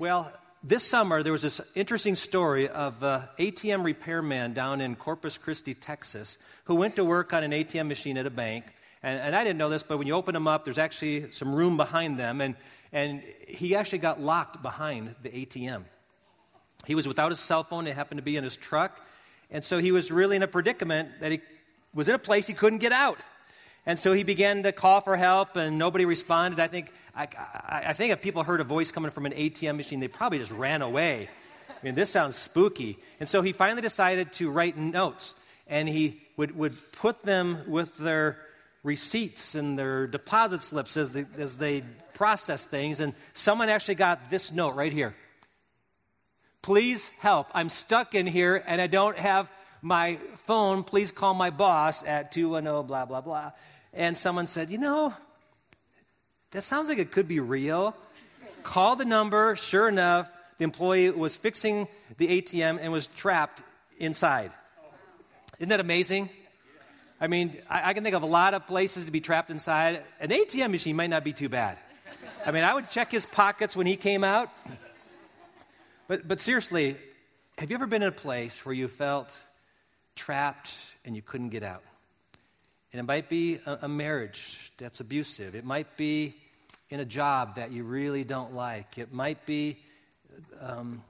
Well, this summer there was this interesting story of uh, an ATM repairman down in Corpus Christi, Texas, who went to work on an ATM machine at a bank. And, and I didn't know this, but when you open them up, there's actually some room behind them. And, and he actually got locked behind the ATM. He was without his cell phone, it happened to be in his truck. And so he was really in a predicament that he was in a place he couldn't get out. And so he began to call for help, and nobody responded. I think, I, I, think if people heard a voice coming from an ATM machine, they probably just ran away. I mean, this sounds spooky. And so he finally decided to write notes, and he would, would put them with their receipts and their deposit slips as they, as they process things. And someone actually got this note right here Please help. I'm stuck in here, and I don't have my phone, please call my boss at 210, blah, blah, blah. And someone said, You know, that sounds like it could be real. Call the number. Sure enough, the employee was fixing the ATM and was trapped inside. Isn't that amazing? I mean, I, I, can think of a lot of places to be trapped inside. An ATM machine might not be too bad. I mean, I would check his pockets when he came out. But, but seriously, have you ever been in a place where you felt trapped and you couldn't get out. And it might be a, a marriage that's abusive. It might be in a job that you really don't like. It might be um,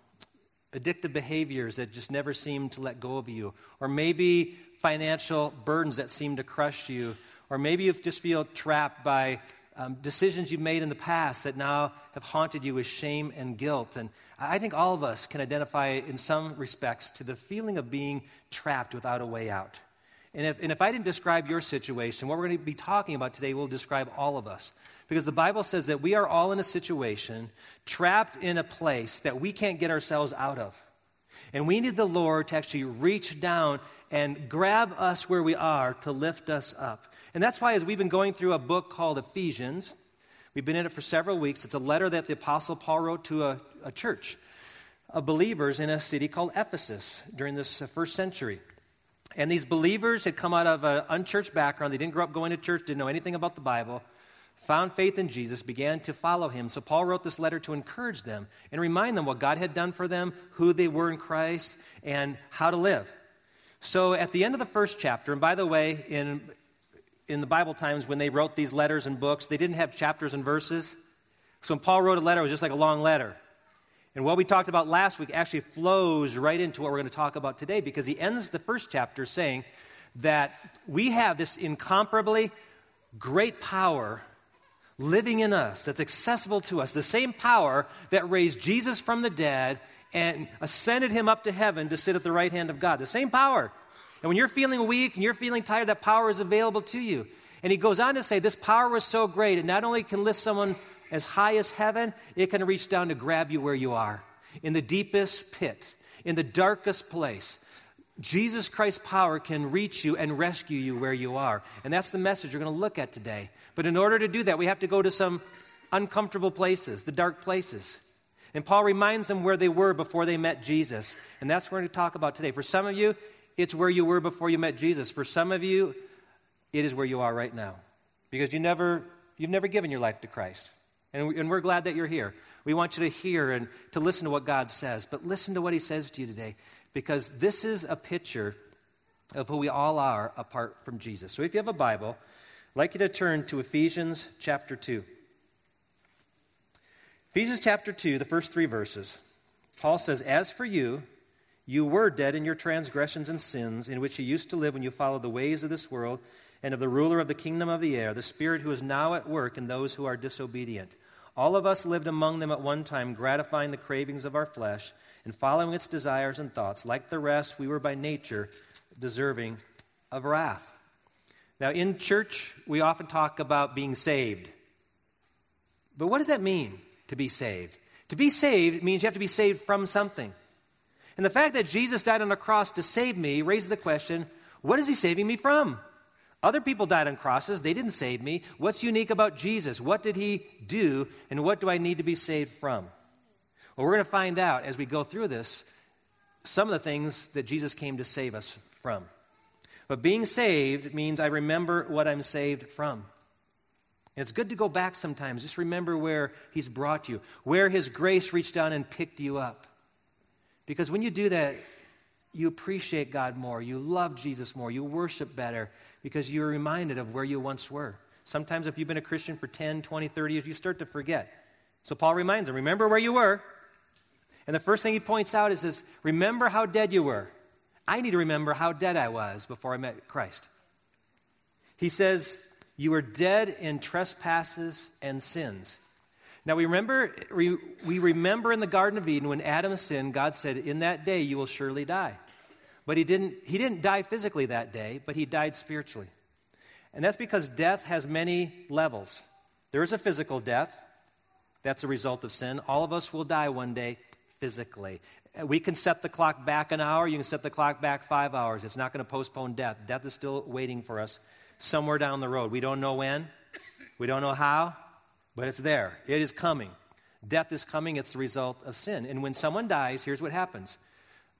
addictive behaviors that just never seem to let go of you. Or maybe financial burdens that seem to crush you. Or maybe you just feel trapped by um, decisions you've made in the past that now have haunted you with shame and guilt. And I think all of us can identify in some respects to the feeling of being trapped without a way out. And if, and if I didn't describe your situation, what we're going to be talking about today will describe all of us. Because the Bible says that we are all in a situation, trapped in a place that we can't get ourselves out of. And we need the Lord to actually reach down and grab us where we are to lift us up. And that's why, as we've been going through a book called Ephesians, we've been in it for several weeks. It's a letter that the Apostle Paul wrote to a, a church of believers in a city called Ephesus during this uh, first century. And these believers had come out of an unchurched background. They didn't grow up going to church, didn't know anything about the Bible, found faith in Jesus, began to follow him. So Paul wrote this letter to encourage them and remind them what God had done for them, who they were in Christ, and how to live. So at the end of the first chapter, and by the way, in, in the Bible times when they wrote these letters and books, they didn't have chapters and verses. So when Paul wrote a letter, it was just like a long letter. And what we talked about last week actually flows right into what we're going to talk about today because he ends the first chapter saying that we have this incomparably great power living in us that's accessible to us, the same power that raised Jesus from the dead and ascended him up to heaven to sit at the right hand of God. The same power. And when you're feeling weak and you're feeling tired, that power is available to you. And he goes on to say, This power is so great, it not only can lift someone as high as heaven, it can reach down to grab you where you are, in the deepest pit, in the darkest place. Jesus Christ's power can reach you and rescue you where you are. And that's the message we're going to look at today. But in order to do that, we have to go to some uncomfortable places, the dark places. And Paul reminds them where they were before they met Jesus. And that's what we're going to talk about today. For some of you, it's where you were before you met Jesus. For some of you, it is where you are right now. Because you never, you've never given your life to Christ. And, and we're glad that you're here. We want you to hear and to listen to what God says, but listen to what He says to you today, because this is a picture of who we all are apart from Jesus. So if you have a Bible, I'd like you to turn to Ephesians chapter 2. Ephesians chapter 2, the first three verses. Paul says, As for you, you were dead in your transgressions and sins, in which you used to live when you followed the ways of this world and of the ruler of the kingdom of the air, the Spirit who is now at work in those who are disobedient. All of us lived among them at one time, gratifying the cravings of our flesh and following its desires and thoughts. Like the rest, we were by nature deserving of wrath. Now, in church, we often talk about being saved. But what does that mean, to be saved? To be saved means you have to be saved from something. And the fact that Jesus died on the cross to save me raises the question what is he saving me from? Other people died on crosses. They didn't save me. What's unique about Jesus? What did he do? And what do I need to be saved from? Well, we're going to find out as we go through this some of the things that Jesus came to save us from. But being saved means I remember what I'm saved from. And it's good to go back sometimes. Just remember where He's brought you, where His grace reached down and picked you up. Because when you do that, you appreciate God more, you love Jesus more, you worship better because you're reminded of where you once were. Sometimes, if you've been a Christian for 10, 20, 30 years, you start to forget. So, Paul reminds them remember where you were. And the first thing he points out is this remember how dead you were. I need to remember how dead I was before I met Christ. He says, You were dead in trespasses and sins. Now, we remember, we remember in the Garden of Eden when Adam sinned, God said, In that day you will surely die. But he didn't, he didn't die physically that day, but he died spiritually. And that's because death has many levels. There is a physical death, that's a result of sin. All of us will die one day physically. We can set the clock back an hour, you can set the clock back five hours. It's not going to postpone death. Death is still waiting for us somewhere down the road. We don't know when, we don't know how, but it's there. It is coming. Death is coming, it's the result of sin. And when someone dies, here's what happens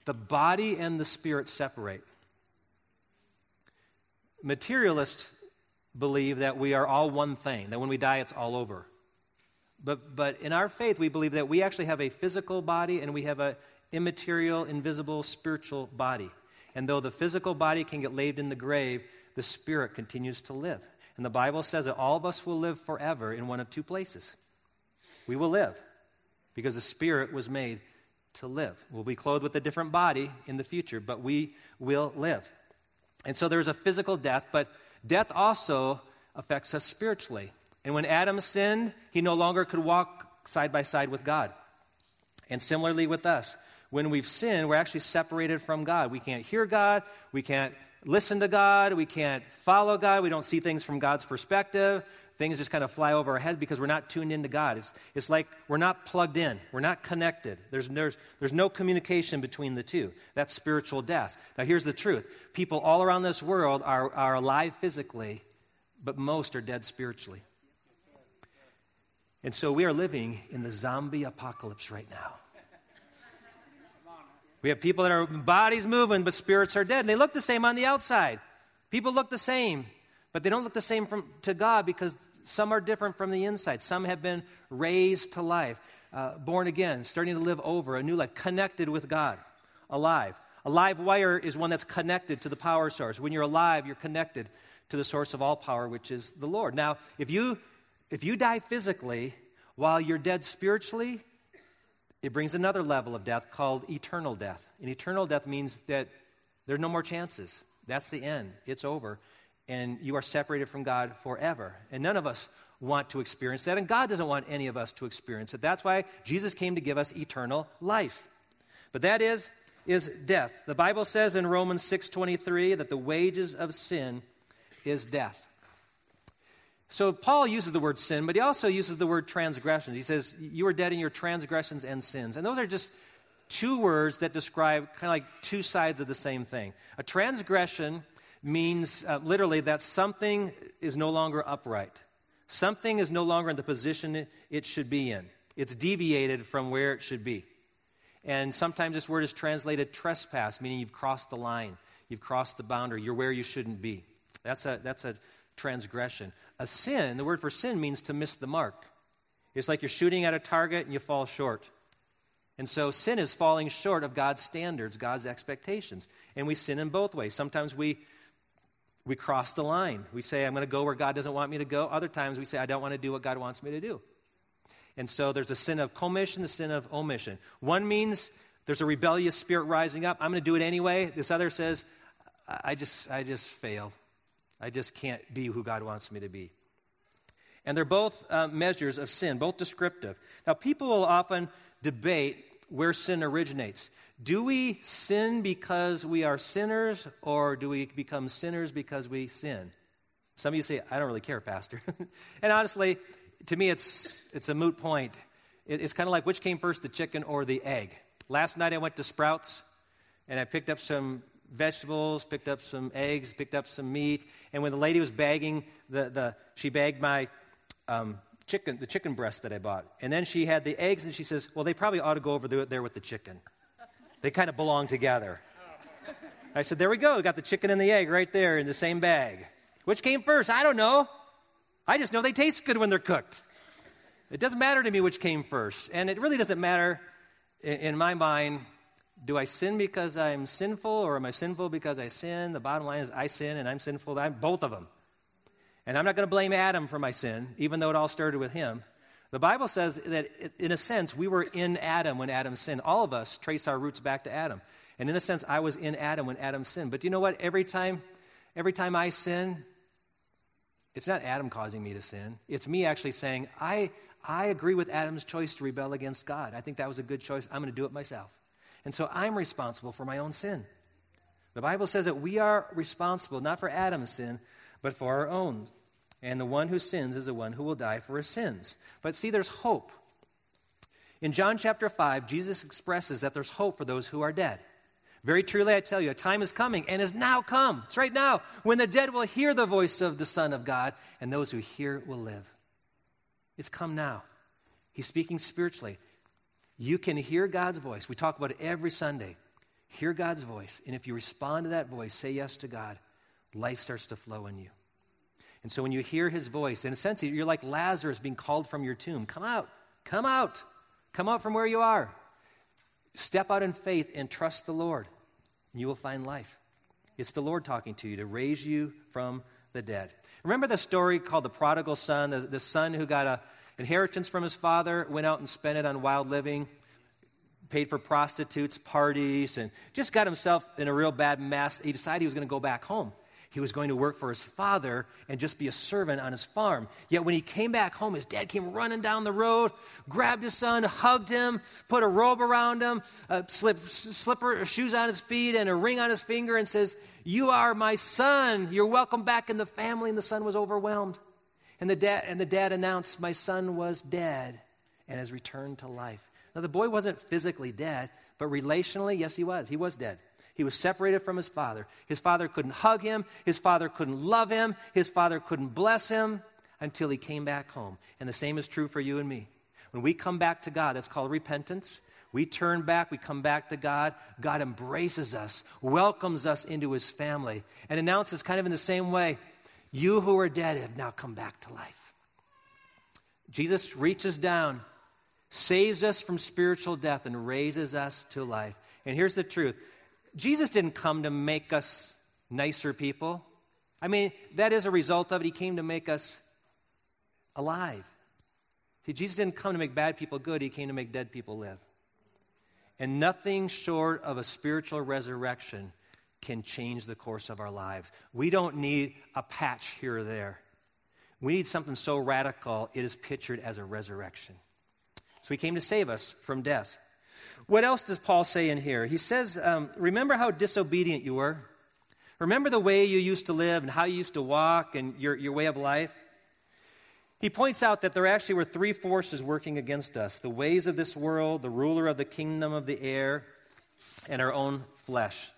the body and the spirit separate. Materialists believe that we are all one thing, that when we die, it's all over. But, but in our faith, we believe that we actually have a physical body and we have an immaterial, invisible, spiritual body. And though the physical body can get laid in the grave, the spirit continues to live. And the Bible says that all of us will live forever in one of two places. We will live because the spirit was made to live. We'll be clothed with a different body in the future, but we will live. And so there's a physical death, but death also affects us spiritually. And when Adam sinned, he no longer could walk side by side with God. And similarly with us, when we've sinned, we're actually separated from God. We can't hear God, we can't listen to God, we can't follow God, we don't see things from God's perspective. Things just kind of fly over our head because we're not tuned into God. It's, it's like we're not plugged in, we're not connected. There's, there's, there's no communication between the two. That's spiritual death. Now, here's the truth people all around this world are, are alive physically, but most are dead spiritually. And so we are living in the zombie apocalypse right now. We have people that are bodies moving, but spirits are dead. And they look the same on the outside. People look the same, but they don't look the same from, to God because some are different from the inside. Some have been raised to life, uh, born again, starting to live over a new life, connected with God, alive. A live wire is one that's connected to the power source. When you're alive, you're connected to the source of all power, which is the Lord. Now, if you if you die physically while you're dead spiritually, it brings another level of death called eternal death. And eternal death means that there's no more chances. That's the end. It's over. And you are separated from God forever. And none of us want to experience that. And God doesn't want any of us to experience it. That's why Jesus came to give us eternal life. But that is is death. The Bible says in Romans 6:23 that the wages of sin is death. So Paul uses the word sin, but he also uses the word transgressions. He says, You are dead in your transgressions and sins. And those are just two words that describe kind of like two sides of the same thing. A transgression means uh, literally that something is no longer upright, something is no longer in the position it should be in. It's deviated from where it should be. And sometimes this word is translated trespass, meaning you've crossed the line, you've crossed the boundary, you're where you shouldn't be. That's a, that's a transgression. A sin, the word for sin means to miss the mark. It's like you're shooting at a target and you fall short. And so sin is falling short of God's standards, God's expectations. And we sin in both ways. Sometimes we we cross the line. We say, I'm going to go where God doesn't want me to go. Other times we say, I don't want to do what God wants me to do. And so there's a sin of commission, the sin of omission. One means there's a rebellious spirit rising up. I'm going to do it anyway. This other says, I just, I just failed. I just can't be who God wants me to be. And they're both uh, measures of sin, both descriptive. Now, people will often debate where sin originates. Do we sin because we are sinners, or do we become sinners because we sin? Some of you say, I don't really care, Pastor. and honestly, to me, it's, it's a moot point. It, it's kind of like which came first, the chicken or the egg? Last night I went to Sprouts and I picked up some vegetables, picked up some eggs, picked up some meat. And when the lady was bagging, the, the, she bagged my um, chicken, the chicken breast that I bought. And then she had the eggs, and she says, Well, they probably ought to go over there with the chicken. They kind of belong together. I said, There we go. We got the chicken and the egg right there in the same bag. Which came first? I don't know. I just know they taste good when they're cooked. It doesn't matter to me which came first. And it really doesn't matter in, in my mind do I sin because I'm sinful or am I sinful because I sin? The bottom line is I sin and I'm sinful. I'm both of them. And I'm not going to blame Adam for my sin, even though it all started with him. The Bible says that, in a sense, we were in Adam when Adam sinned. All of us trace our roots back to Adam. And in a sense, I was in Adam when Adam sinned. But you know what? Every time, every time I sin, it's not Adam causing me to sin. It's me actually saying, I, I agree with Adam's choice to rebel against God. I think that was a good choice. I'm going to do it myself. And so I'm responsible for my own sin. The Bible says that we are responsible not for Adam's sin, but for our own. And the one who sins is the one who will die for his sins. But see, there's hope. In John chapter 5, Jesus expresses that there's hope for those who are dead. Very truly, I tell you, a time is coming and has now come. It's right now when the dead will hear the voice of the Son of God, and those who hear will live. It's come now. He's speaking spiritually. You can hear God's voice. We talk about it every Sunday. Hear God's voice. And if you respond to that voice, say yes to God, life starts to flow in you. And so when you hear his voice, in a sense, you're like Lazarus being called from your tomb. Come out. Come out. Come out from where you are. Step out in faith and trust the Lord, and you will find life. It's the Lord talking to you to raise you from the dead. Remember the story called the prodigal son, the, the son who got an inheritance from his father, went out and spent it on wild living, paid for prostitutes, parties, and just got himself in a real bad mess. He decided he was going to go back home. He was going to work for his father and just be a servant on his farm. Yet when he came back home, his dad came running down the road, grabbed his son, hugged him, put a robe around him, uh, slip, slipper, shoes on his feet, and a ring on his finger, and says, You are my son. You're welcome back in the family. And the son was overwhelmed. And the dad, and the dad announced, My son was dead and has returned to life. Now, the boy wasn't physically dead, but relationally, yes, he was. He was dead. He was separated from his father. His father couldn't hug him. His father couldn't love him. His father couldn't bless him until he came back home. And the same is true for you and me. When we come back to God, that's called repentance. We turn back, we come back to God. God embraces us, welcomes us into his family, and announces kind of in the same way you who are dead have now come back to life. Jesus reaches down, saves us from spiritual death, and raises us to life. And here's the truth Jesus didn't come to make us nicer people. I mean, that is a result of it. He came to make us alive. See, Jesus didn't come to make bad people good, He came to make dead people live. And nothing short of a spiritual resurrection can change the course of our lives. We don't need a patch here or there. We need something so radical, it is pictured as a resurrection. So He came to save us from death. What else does Paul say in here? He says, um, Remember how disobedient you were? Remember the way you used to live and how you used to walk and your, your way of life? He points out that there actually were three forces working against us the ways of this world, the ruler of the kingdom of the air, and our own flesh.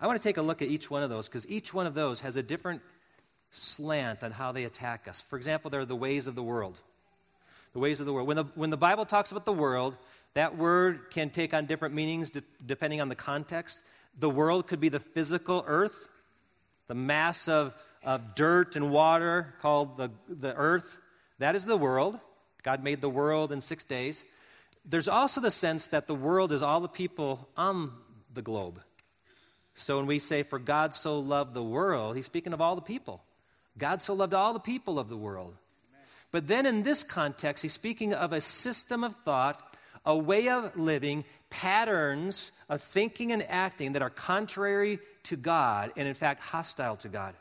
I want to take a look at each one of those because each one of those has a different slant on how they attack us. For example, there are the ways of the world. The ways of the world. When the, when the Bible talks about the world, that word can take on different meanings de- depending on the context. The world could be the physical earth, the mass of, of dirt and water called the, the earth. That is the world. God made the world in six days. There's also the sense that the world is all the people on the globe. So when we say, For God so loved the world, he's speaking of all the people. God so loved all the people of the world. But then in this context, he's speaking of a system of thought a way of living, patterns of thinking and acting that are contrary to God and, in fact, hostile to God.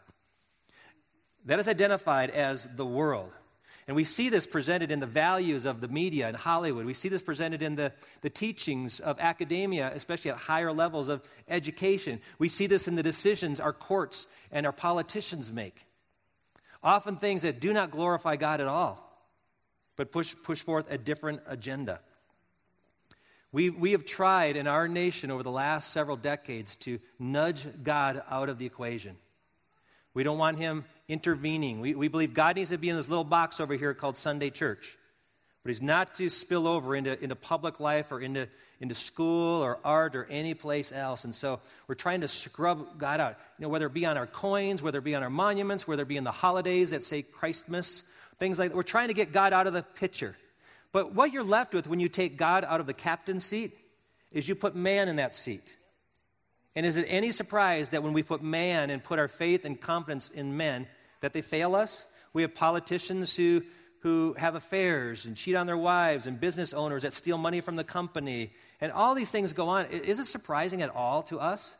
That is identified as the world. And we see this presented in the values of the media in Hollywood. We see this presented in the, the teachings of academia, especially at higher levels of education. We see this in the decisions our courts and our politicians make. Often things that do not glorify God at all, but push, push forth a different agenda. We, we have tried in our nation over the last several decades to nudge God out of the equation. We don't want Him intervening. We, we believe God needs to be in this little box over here called Sunday church. but he's not to spill over into, into public life or into, into school or art or any place else. And so we're trying to scrub God out. You know, whether it be on our coins, whether it be on our monuments, whether it be in the holidays that say Christmas, things like that. We're trying to get God out of the picture. But what you're left with when you take God out of the captain's seat is you put man in that seat. And is it any surprise that when we put man and put our faith and confidence in men, that they fail us? We have politicians who who have affairs and cheat on their wives, and business owners that steal money from the company, and all these things go on. Is it surprising at all to us?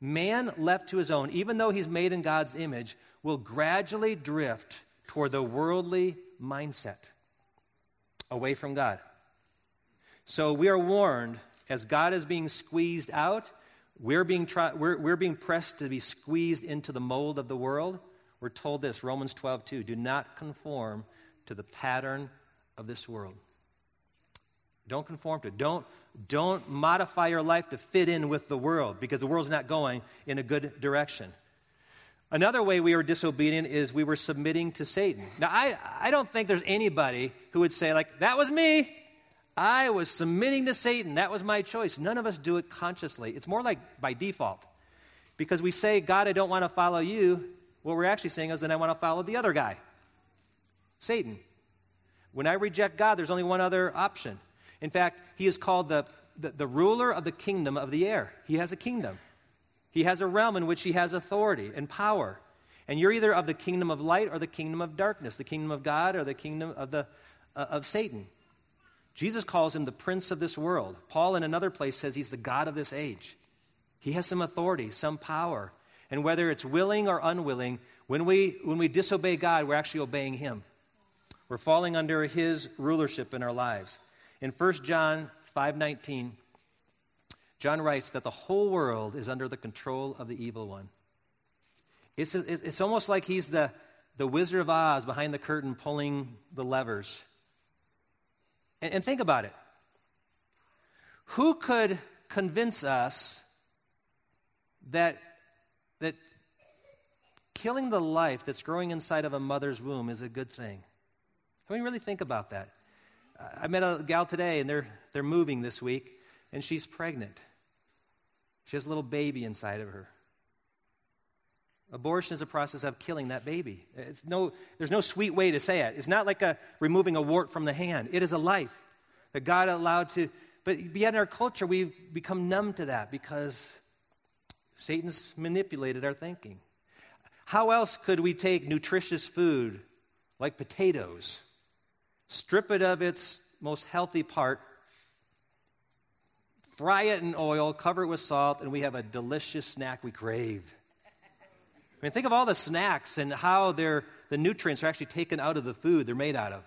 Man left to his own, even though he's made in God's image, will gradually drift toward the worldly mindset away from God. So we are warned as God is being squeezed out, we're being, try, we're, we're being pressed to be squeezed into the mold of the world. We're told this, Romans 12, 2. Do not conform to the pattern of this world. Don't conform to it. Don't, don't modify your life to fit in with the world because the world's not going in a good direction. Another way we were disobedient is we were submitting to Satan. Now, I, I don't think there's anybody who would say, like, that was me. I was submitting to Satan. That was my choice. None of us do it consciously. It's more like by default. Because we say, God, I don't want to follow you. What we're actually saying is, then I want to follow the other guy. Satan. When I reject God, there's only one other option. In fact, he is called the, the, the, ruler of the kingdom of the air. He has a kingdom, he has a realm in which he has authority and power. And you're either of the kingdom of light or the kingdom of darkness, the kingdom of God or the kingdom of, the, uh, of Satan. Jesus calls him the prince of this world. Paul, in another place, says he's the God of this age. He has some authority, some power. And whether it's willing or unwilling, when we, when we disobey God, we're actually obeying him. We're falling under his rulership in our lives. In 1 John 5:19, John writes that the whole world is under the control of the evil one. It's, it's almost like he's the, the Wizard of Oz behind the curtain pulling the levers. And, and think about it. Who could convince us that, that killing the life that's growing inside of a mother's womb is a good thing? Can we really think about that? I met a gal today, and they're, they're moving this week, and she's pregnant. She has a little baby inside of her. Abortion is a process of killing that baby. It's no, there's no sweet way to say it. It's not like a, removing a wart from the hand. It is a life that God allowed to. But yet in our culture, we've become numb to that because Satan's manipulated our thinking. How else could we take nutritious food like potatoes strip it of its most healthy part, fry it in oil, cover it with salt, and we have a delicious snack we crave. I mean, think of all the snacks and how the nutrients are actually taken out of the food they're made out of.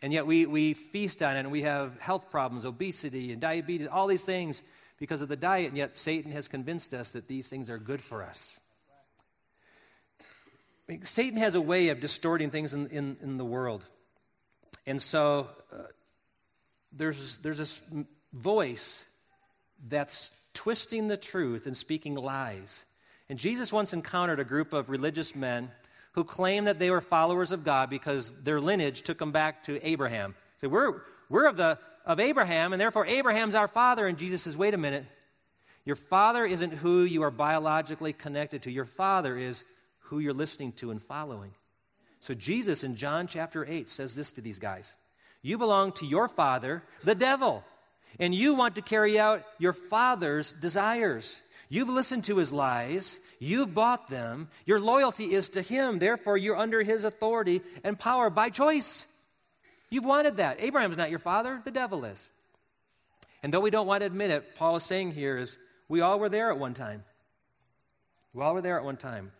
And yet we, we feast on it and we have health problems, obesity and diabetes, all these things because of the diet, and yet Satan has convinced us that these things are good for us. I mean, Satan has a way of distorting things in, in, in the world. And so uh, there's, there's this voice that's twisting the truth and speaking lies. And Jesus once encountered a group of religious men who claimed that they were followers of God because their lineage took them back to Abraham. So we're, we're of, the, of Abraham, and therefore Abraham's our father. And Jesus says, wait a minute. Your father isn't who you are biologically connected to. Your father is who you're listening to and following. So Jesus in John chapter 8 says this to these guys You belong to your father, the devil, and you want to carry out your father's desires. You've listened to his lies. You've bought them. Your loyalty is to him. Therefore, you're under his authority and power by choice. You've wanted that. Abraham's not your father, the devil is. And though we don't want to admit it, Paul is saying here is we all were there at one time. We all were there at one time.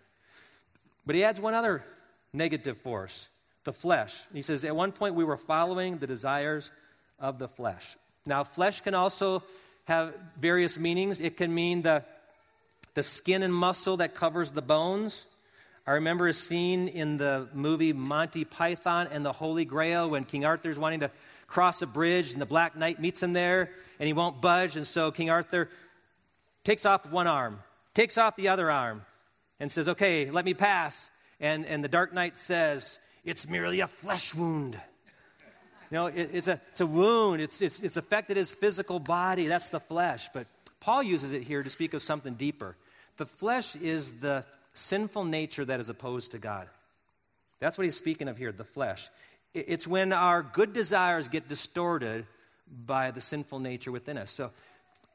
But he adds one other negative force, the flesh. He says, at one point we were following the desires of the flesh. Now, flesh can also have various meanings. It can mean the, the skin and muscle that covers the bones. I remember a scene in the movie Monty Python and the Holy Grail when King Arthur's wanting to cross a bridge and the Black Knight meets him there and he won't budge. And so King Arthur takes off one arm, takes off the other arm, and says, Okay, let me pass. And, and the Dark Knight says, It's merely a flesh wound. You know, it, it's, a, it's a wound, it's, it's, it's affected his physical body. That's the flesh. But Paul uses it here to speak of something deeper. The flesh is the sinful nature that is opposed to God. That's what he's speaking of here, the flesh. It's when our good desires get distorted by the sinful nature within us. So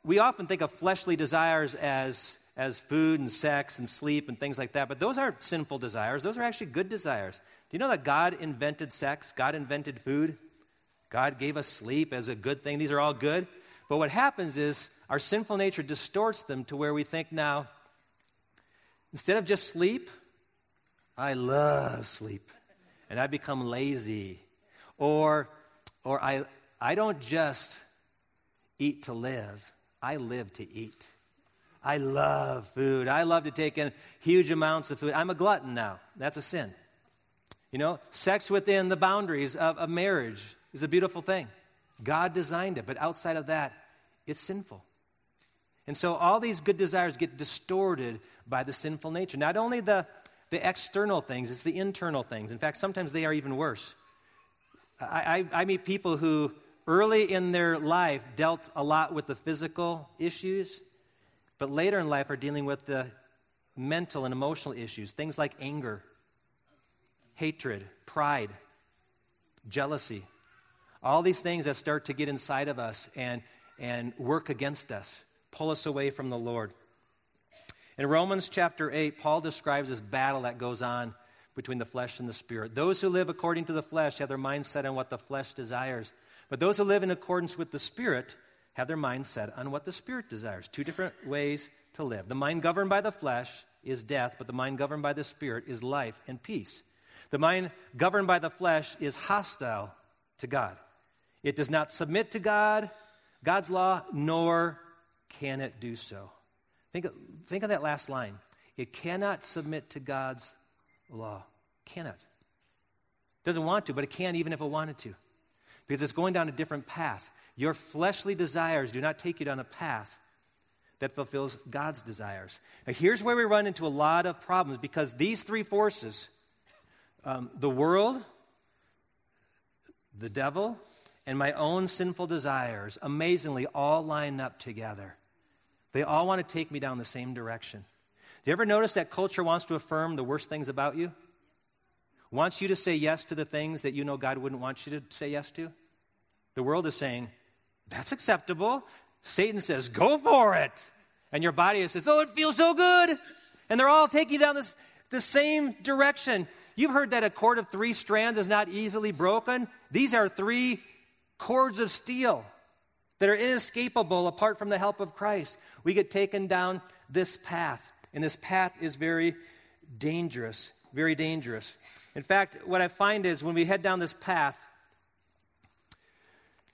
we often think of fleshly desires as, as food and sex and sleep and things like that, but those aren't sinful desires. Those are actually good desires. Do you know that God invented sex? God invented food? God gave us sleep as a good thing. These are all good. But what happens is our sinful nature distorts them to where we think now, instead of just sleep, I love sleep and I become lazy. Or, or I, I don't just eat to live, I live to eat. I love food. I love to take in huge amounts of food. I'm a glutton now. That's a sin. You know, sex within the boundaries of, of marriage is a beautiful thing. God designed it, but outside of that, it's sinful. And so all these good desires get distorted by the sinful nature. Not only the, the external things, it's the internal things. In fact, sometimes they are even worse. I, I, I meet people who early in their life dealt a lot with the physical issues, but later in life are dealing with the mental and emotional issues, things like anger, hatred, pride, jealousy, all these things that start to get inside of us and, and work against us, pull us away from the Lord. In Romans chapter 8, Paul describes this battle that goes on between the flesh and the spirit. Those who live according to the flesh have their mind set on what the flesh desires, but those who live in accordance with the spirit have their mind set on what the spirit desires. Two different ways to live. The mind governed by the flesh is death, but the mind governed by the spirit is life and peace. The mind governed by the flesh is hostile to God. It does not submit to God, God's law, nor can it do so. Think of, think of that last line. It cannot submit to God's law. Cannot. Doesn't want to, but it can even if it wanted to. Because it's going down a different path. Your fleshly desires do not take you down a path that fulfills God's desires. Now, here's where we run into a lot of problems because these three forces um, the world, the devil, and my own sinful desires amazingly all line up together. They all want to take me down the same direction. Do you ever notice that culture wants to affirm the worst things about you? Wants you to say yes to the things that you know God wouldn't want you to say yes to? The world is saying, that's acceptable. Satan says, go for it. And your body says, oh, it feels so good. And they're all taking you down this, the same direction. You've heard that a cord of three strands is not easily broken. These are three cords of steel that are inescapable apart from the help of Christ. We get taken down this path, and this path is very dangerous, very dangerous. In fact, what I find is when we head down this path,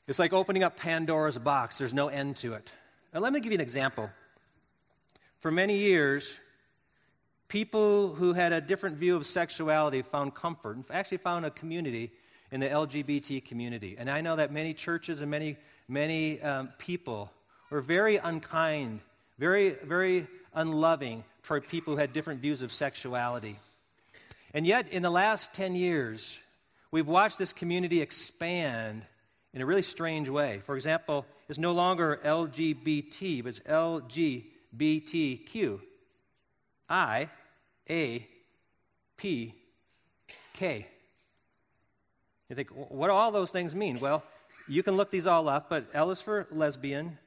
it's like opening up Pandora's box. There's no end to it. Now, let me give you an example. For many years, people who had a different view of sexuality found comfort, actually found a community in the LGBT community. And I know that many churches and many, many um, people were very unkind, very, very unloving toward people who had different views of sexuality. And yet, in the last 10 years, we've watched this community expand in a really strange way. For example, it's no longer LGBT, but it's LGBTQ. I, A, P, K. You think, what do all those things mean? Well, you can look these all up, but L is for lesbian,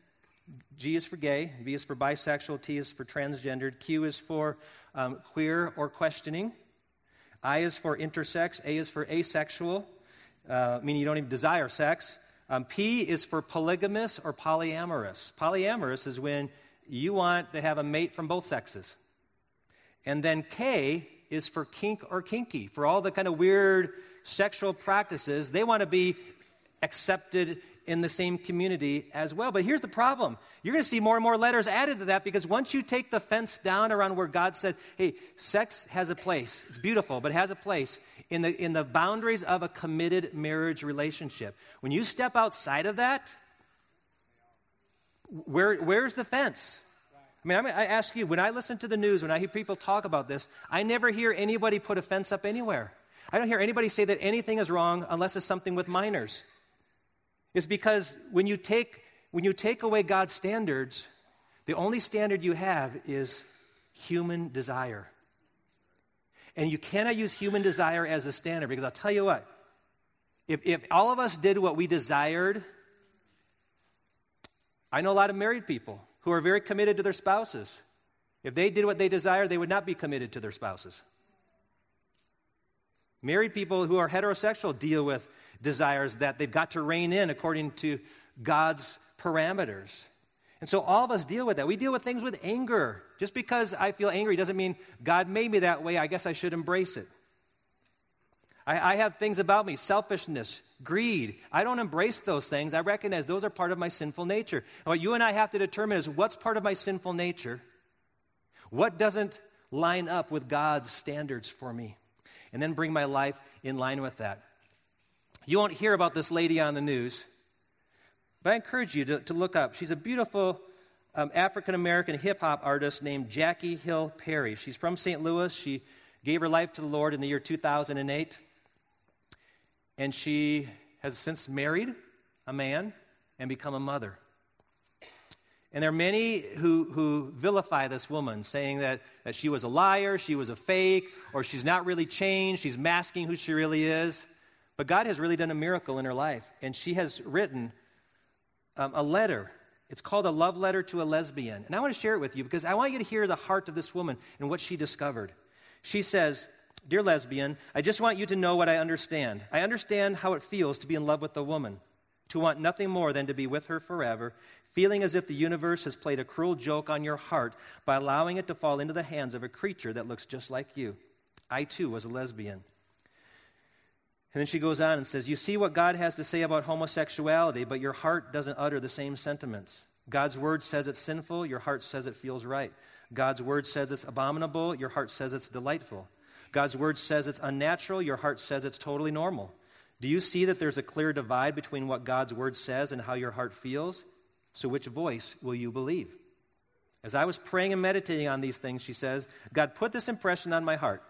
G is for gay, B is for bisexual, T is for transgendered, Q is for um, queer or questioning, I is for intersex, A is for asexual, uh, meaning you don't even desire sex. Um, P is for polygamous or polyamorous. Polyamorous is when you want to have a mate from both sexes. And then K is for kink or kinky, for all the kind of weird sexual practices. They want to be accepted in the same community as well. But here's the problem you're going to see more and more letters added to that because once you take the fence down around where God said, hey, sex has a place, it's beautiful, but it has a place in the, in the boundaries of a committed marriage relationship. When you step outside of that, where, where's the fence? I mean, I ask you, when I listen to the news, when I hear people talk about this, I never hear anybody put a fence up anywhere. I don't hear anybody say that anything is wrong unless it's something with minors. is because when you take, when you take away God's standards, the only standard you have is human desire. And you cannot use human desire as a standard because I'll tell you what, if, if all of us did what we desired, I know a lot of married people who are very committed to their spouses. If they did what they desired, they would not be committed to their spouses. Married people who are heterosexual deal with desires that they've got to rein in according to God's parameters. And so all of us deal with that. We deal with things with anger. Just because I feel angry doesn't mean God made me that way. I guess I should embrace it. I, I, have things about me selfishness, greed. I don't embrace those things. I recognize those are part of my sinful nature. And what you and I have to determine is what's part of my sinful nature? What doesn't line up with God's standards for me? And then bring my life in line with that. You won't hear about this lady on the news, but I encourage you to, to look up. She's a beautiful um, African American hip hop artist named Jackie Hill Perry. She's from St. Louis. She gave her life to the Lord in the year 2008. And she has since married a man and become a mother. And there are many who, who vilify this woman, saying that, that she was a liar, she was a fake, or she's not really changed, she's masking who she really is. But God has really done a miracle in her life. And she has written um, a letter. It's called A Love Letter to a Lesbian. And I want to share it with you because I want you to hear the heart of this woman and what she discovered. She says, Dear lesbian, I just want you to know what I understand. I understand how it feels to be in love with a woman, to want nothing more than to be with her forever, feeling as if the universe has played a cruel joke on your heart by allowing it to fall into the hands of a creature that looks just like you. I too was a lesbian. And then she goes on and says, You see what God has to say about homosexuality, but your heart doesn't utter the same sentiments. God's word says it's sinful, your heart says it feels right. God's word says it's abominable, your heart says it's delightful. God's word says it's unnatural, your heart says it's totally normal. Do you see that there's a clear divide between what God's word says and how your heart feels? So, which voice will you believe? As I was praying and meditating on these things, she says, God put this impression on my heart.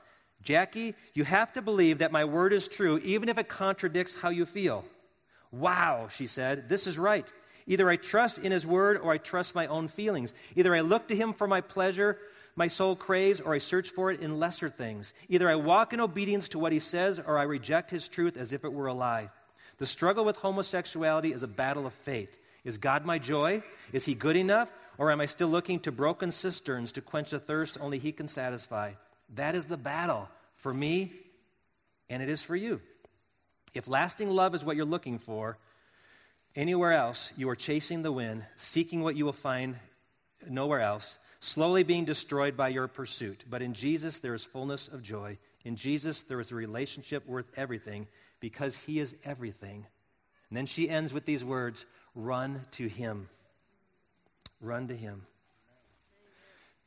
Jackie, you have to believe that my word is true, even if it contradicts how you feel. Wow, she said, this is right. Either I trust in his word or I trust my own feelings. Either I look to him for my pleasure my soul craves, or I search for it in lesser things. Either I walk in obedience to what he says, or I reject his truth as if it were a lie. The struggle with homosexuality is a battle of faith. Is God my joy? Is he good enough? Or am I still looking to broken cisterns to quench a thirst only he can satisfy? That is the battle for me, and it is for you. If lasting love is what you're looking for, anywhere else, you are chasing the wind, seeking what you will find nowhere else slowly being destroyed by your pursuit. But in Jesus, there is fullness of joy. In Jesus, there is a relationship worth everything because He is everything. And then she ends with these words run to Him. Run to Him.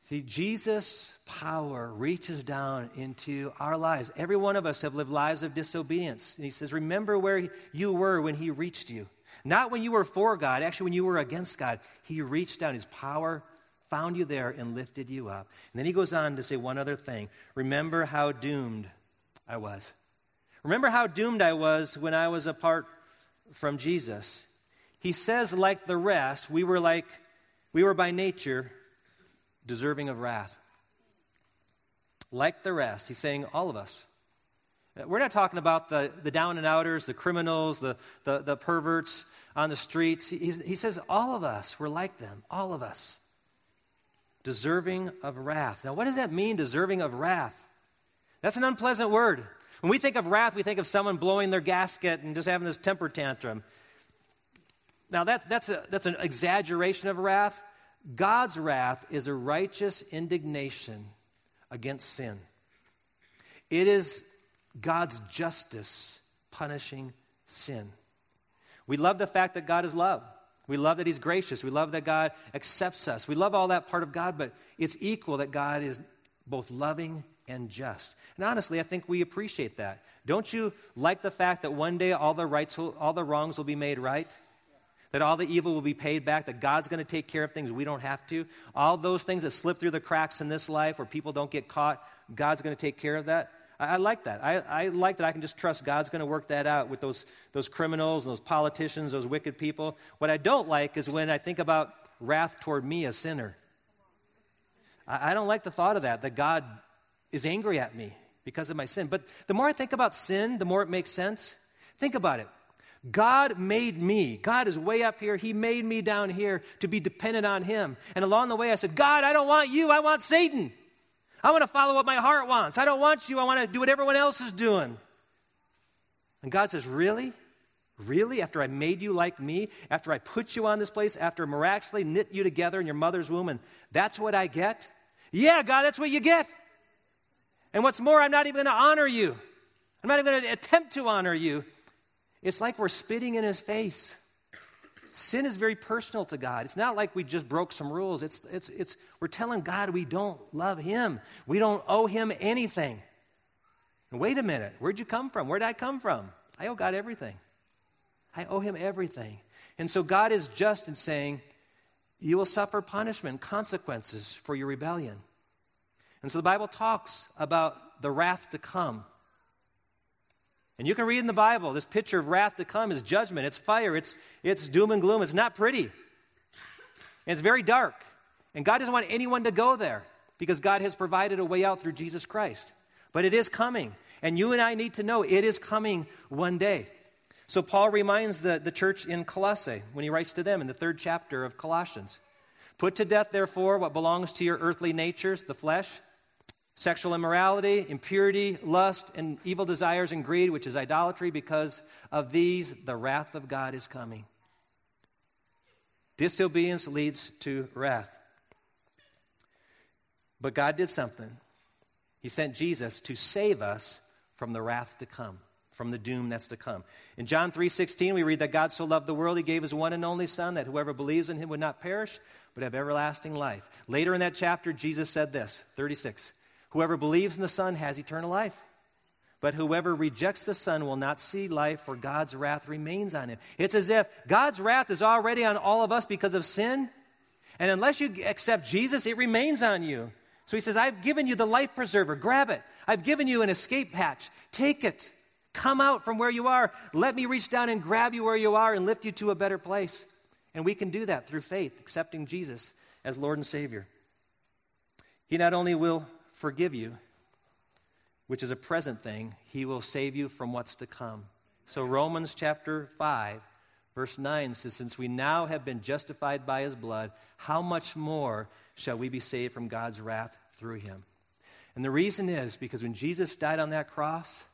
See, Jesus' power reaches down into our lives. Every one of us have lived lives of disobedience. And he says, Remember where you were when he reached you. Not when you were for God, actually, when you were against God. He reached down. His power found you there and lifted you up. And then he goes on to say one other thing. Remember how doomed I was. Remember how doomed I was when I was apart from Jesus. He says, like the rest, we were like, we were by nature deserving of wrath. Like the rest, he's saying all of us. Uh, we're not talking about the, the down and outers, the criminals, the, the, the perverts on the streets. He, he says all of us were like them, all of us deserving of wrath. Now, what does that mean, deserving of wrath? That's an unpleasant word. When we think of wrath, we think of someone blowing their gasket and just having this temper tantrum. Now, that, that's, a, that's an exaggeration of wrath. God's wrath is a righteous indignation against sin. It is God's justice punishing sin. We love the fact that God is love. We love that He's gracious. We love that God accepts us. We love all that part of God, but it's equal that God is both loving and just. And honestly, I think we appreciate that. Don't you like the fact that one day all the rights will, all the wrongs will be made right? That all the evil will be paid back, that God's going to take care of things we don't have to. All those things that slip through the cracks in this life where people don't get caught, God's going to take care of that. I, I like that. I, I like that I can just trust God's going to work that out with those, those criminals and those politicians, those wicked people. What I don't like is when I think about wrath toward me, a sinner. I, I don't like the thought of that, that God is angry at me because of my sin. But the more I think about sin, the more it makes sense. Think about it. God made me. God is way up here. He made me down here to be dependent on Him. And along the way, I said, God, I don't want you. I want Satan. I want to follow what my heart wants. I don't want you. I want to do what everyone else is doing. And God says, Really? Really? After I made you like me, after I put you on this place, after miraculously knit you together in your mother's womb, and that's what I get? Yeah, God, that's what you get. And what's more, I'm not even going to honor you. I'm not even going to attempt to honor you. It's like we're spitting in his face. Sin is very personal to God. It's not like we just broke some rules. It's, it's, it's, we're telling God we don't love him. We don't owe him anything. And wait a minute, where'd you come from? Where did I come from? I owe God everything. I owe him everything. And so God is just in saying, you will suffer punishment, consequences for your rebellion. And so the Bible talks about the wrath to come. And you can read in the Bible this picture of wrath to come is judgment, it's fire, it's, it's doom and gloom. It's not pretty, and it's very dark. And God doesn't want anyone to go there because God has provided a way out through Jesus Christ. But it is coming. And you and I need to know it is coming one day. So Paul reminds the, the church in Colossae when he writes to them in the third chapter of Colossians Put to death, therefore, what belongs to your earthly natures, the flesh sexual immorality, impurity, lust, and evil desires and greed, which is idolatry. Because of these, the wrath of God is coming. Disobedience leads to wrath. But God did something. He sent Jesus to save us from the wrath to come, from the doom that's to come. In John 3:16 we read that God so loved the world he gave his one and only son that whoever believes in him would not perish but have everlasting life. Later in that chapter Jesus said this, 36. Whoever believes in the Son has eternal life. But whoever rejects the Son will not see life, for God's wrath remains on him. It's as if God's wrath is already on all of us because of sin. And unless you accept Jesus, it remains on you. So he says, I've given you the life preserver. Grab it. I've given you an escape hatch. Take it. Come out from where you are. Let me reach down and grab you where you are and lift you to a better place. And we can do that through faith, accepting Jesus as Lord and Savior. He not only will forgive you, which is a present thing, he will save you from what's to come. So, Romans chapter 5, verse 9 says, Since we now have been justified by his blood, how much more shall we be saved from God's wrath through him? And the reason is because when Jesus died on that cross,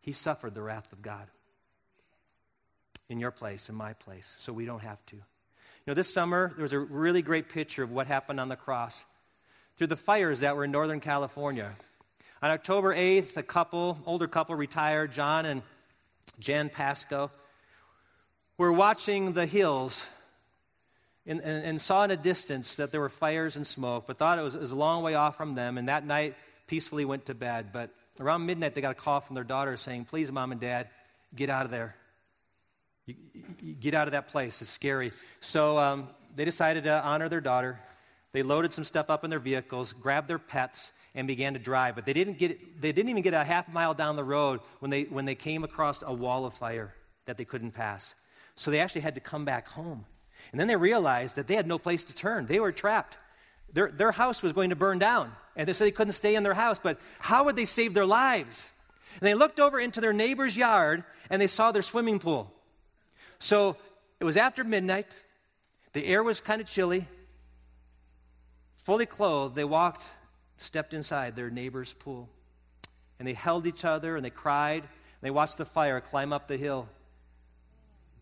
he suffered the wrath of God in your place, in my place, so we don't have to. You know, this summer, there was a really great picture of what happened on the cross through the fires that were in Northern California. On October 8th, a couple, older couple, retired, John and Jan Pascoe, were watching the hills and, and, and, saw in a distance that there were fires and smoke, but thought it was, it was a long way off from them, and that night peacefully went to bed. But around midnight, they got a call from their daughter saying, Please, mom and dad, get out of there. You, you get out of that place. It's scary. So um, they decided to honor their daughter. They loaded some stuff up in their vehicles, grabbed their pets, and began to drive. But they didn't, get, they didn't even get a half mile down the road when they, when they came across a wall of fire that they couldn't pass. So they actually had to come back home. And then they realized that they had no place to turn. They were trapped. Their, their house was going to burn down. And they said they couldn't stay in their house. But how would they save their lives? And they looked over into their neighbor's yard and they saw their swimming pool. So it was after midnight. The air was kind of chilly. Fully clothed, they walked, stepped inside their neighbor's pool. And they held each other and they cried. And they watched the fire climb up the hill,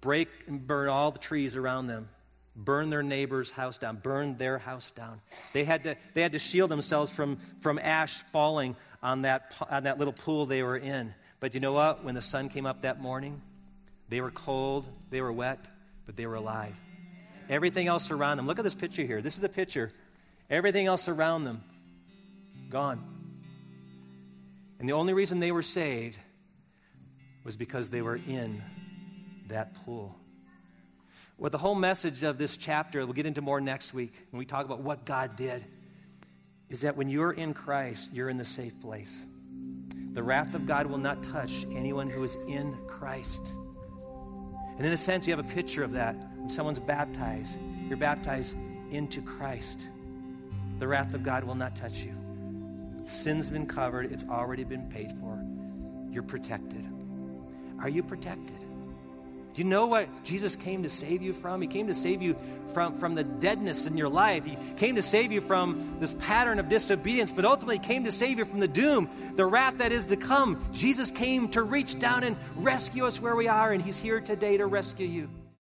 break and burn all the trees around them, burn their neighbor's house down, burn their house down. They had to, they had to shield themselves from, from ash falling on that, on that little pool they were in. But you know what? When the sun came up that morning, they were cold, they were wet, but they were alive. Everything else around them. Look at this picture here. This is the picture Everything else around them, gone. And the only reason they were saved was because they were in that pool. Well, the whole message of this chapter, we'll get into more next week when we talk about what God did, is that when you're in Christ, you're in the safe place. The wrath of God will not touch anyone who is in Christ. And in a sense, you have a picture of that. When someone's baptized, you're baptized into Christ. The wrath of God will not touch you. Sin's been covered, it's already been paid for. You're protected. Are you protected? Do you know what Jesus came to save you from? He came to save you from, from the deadness in your life. He came to save you from this pattern of disobedience, but ultimately came to save you from the doom, the wrath that is to come. Jesus came to reach down and rescue us where we are, and He's here today to rescue you.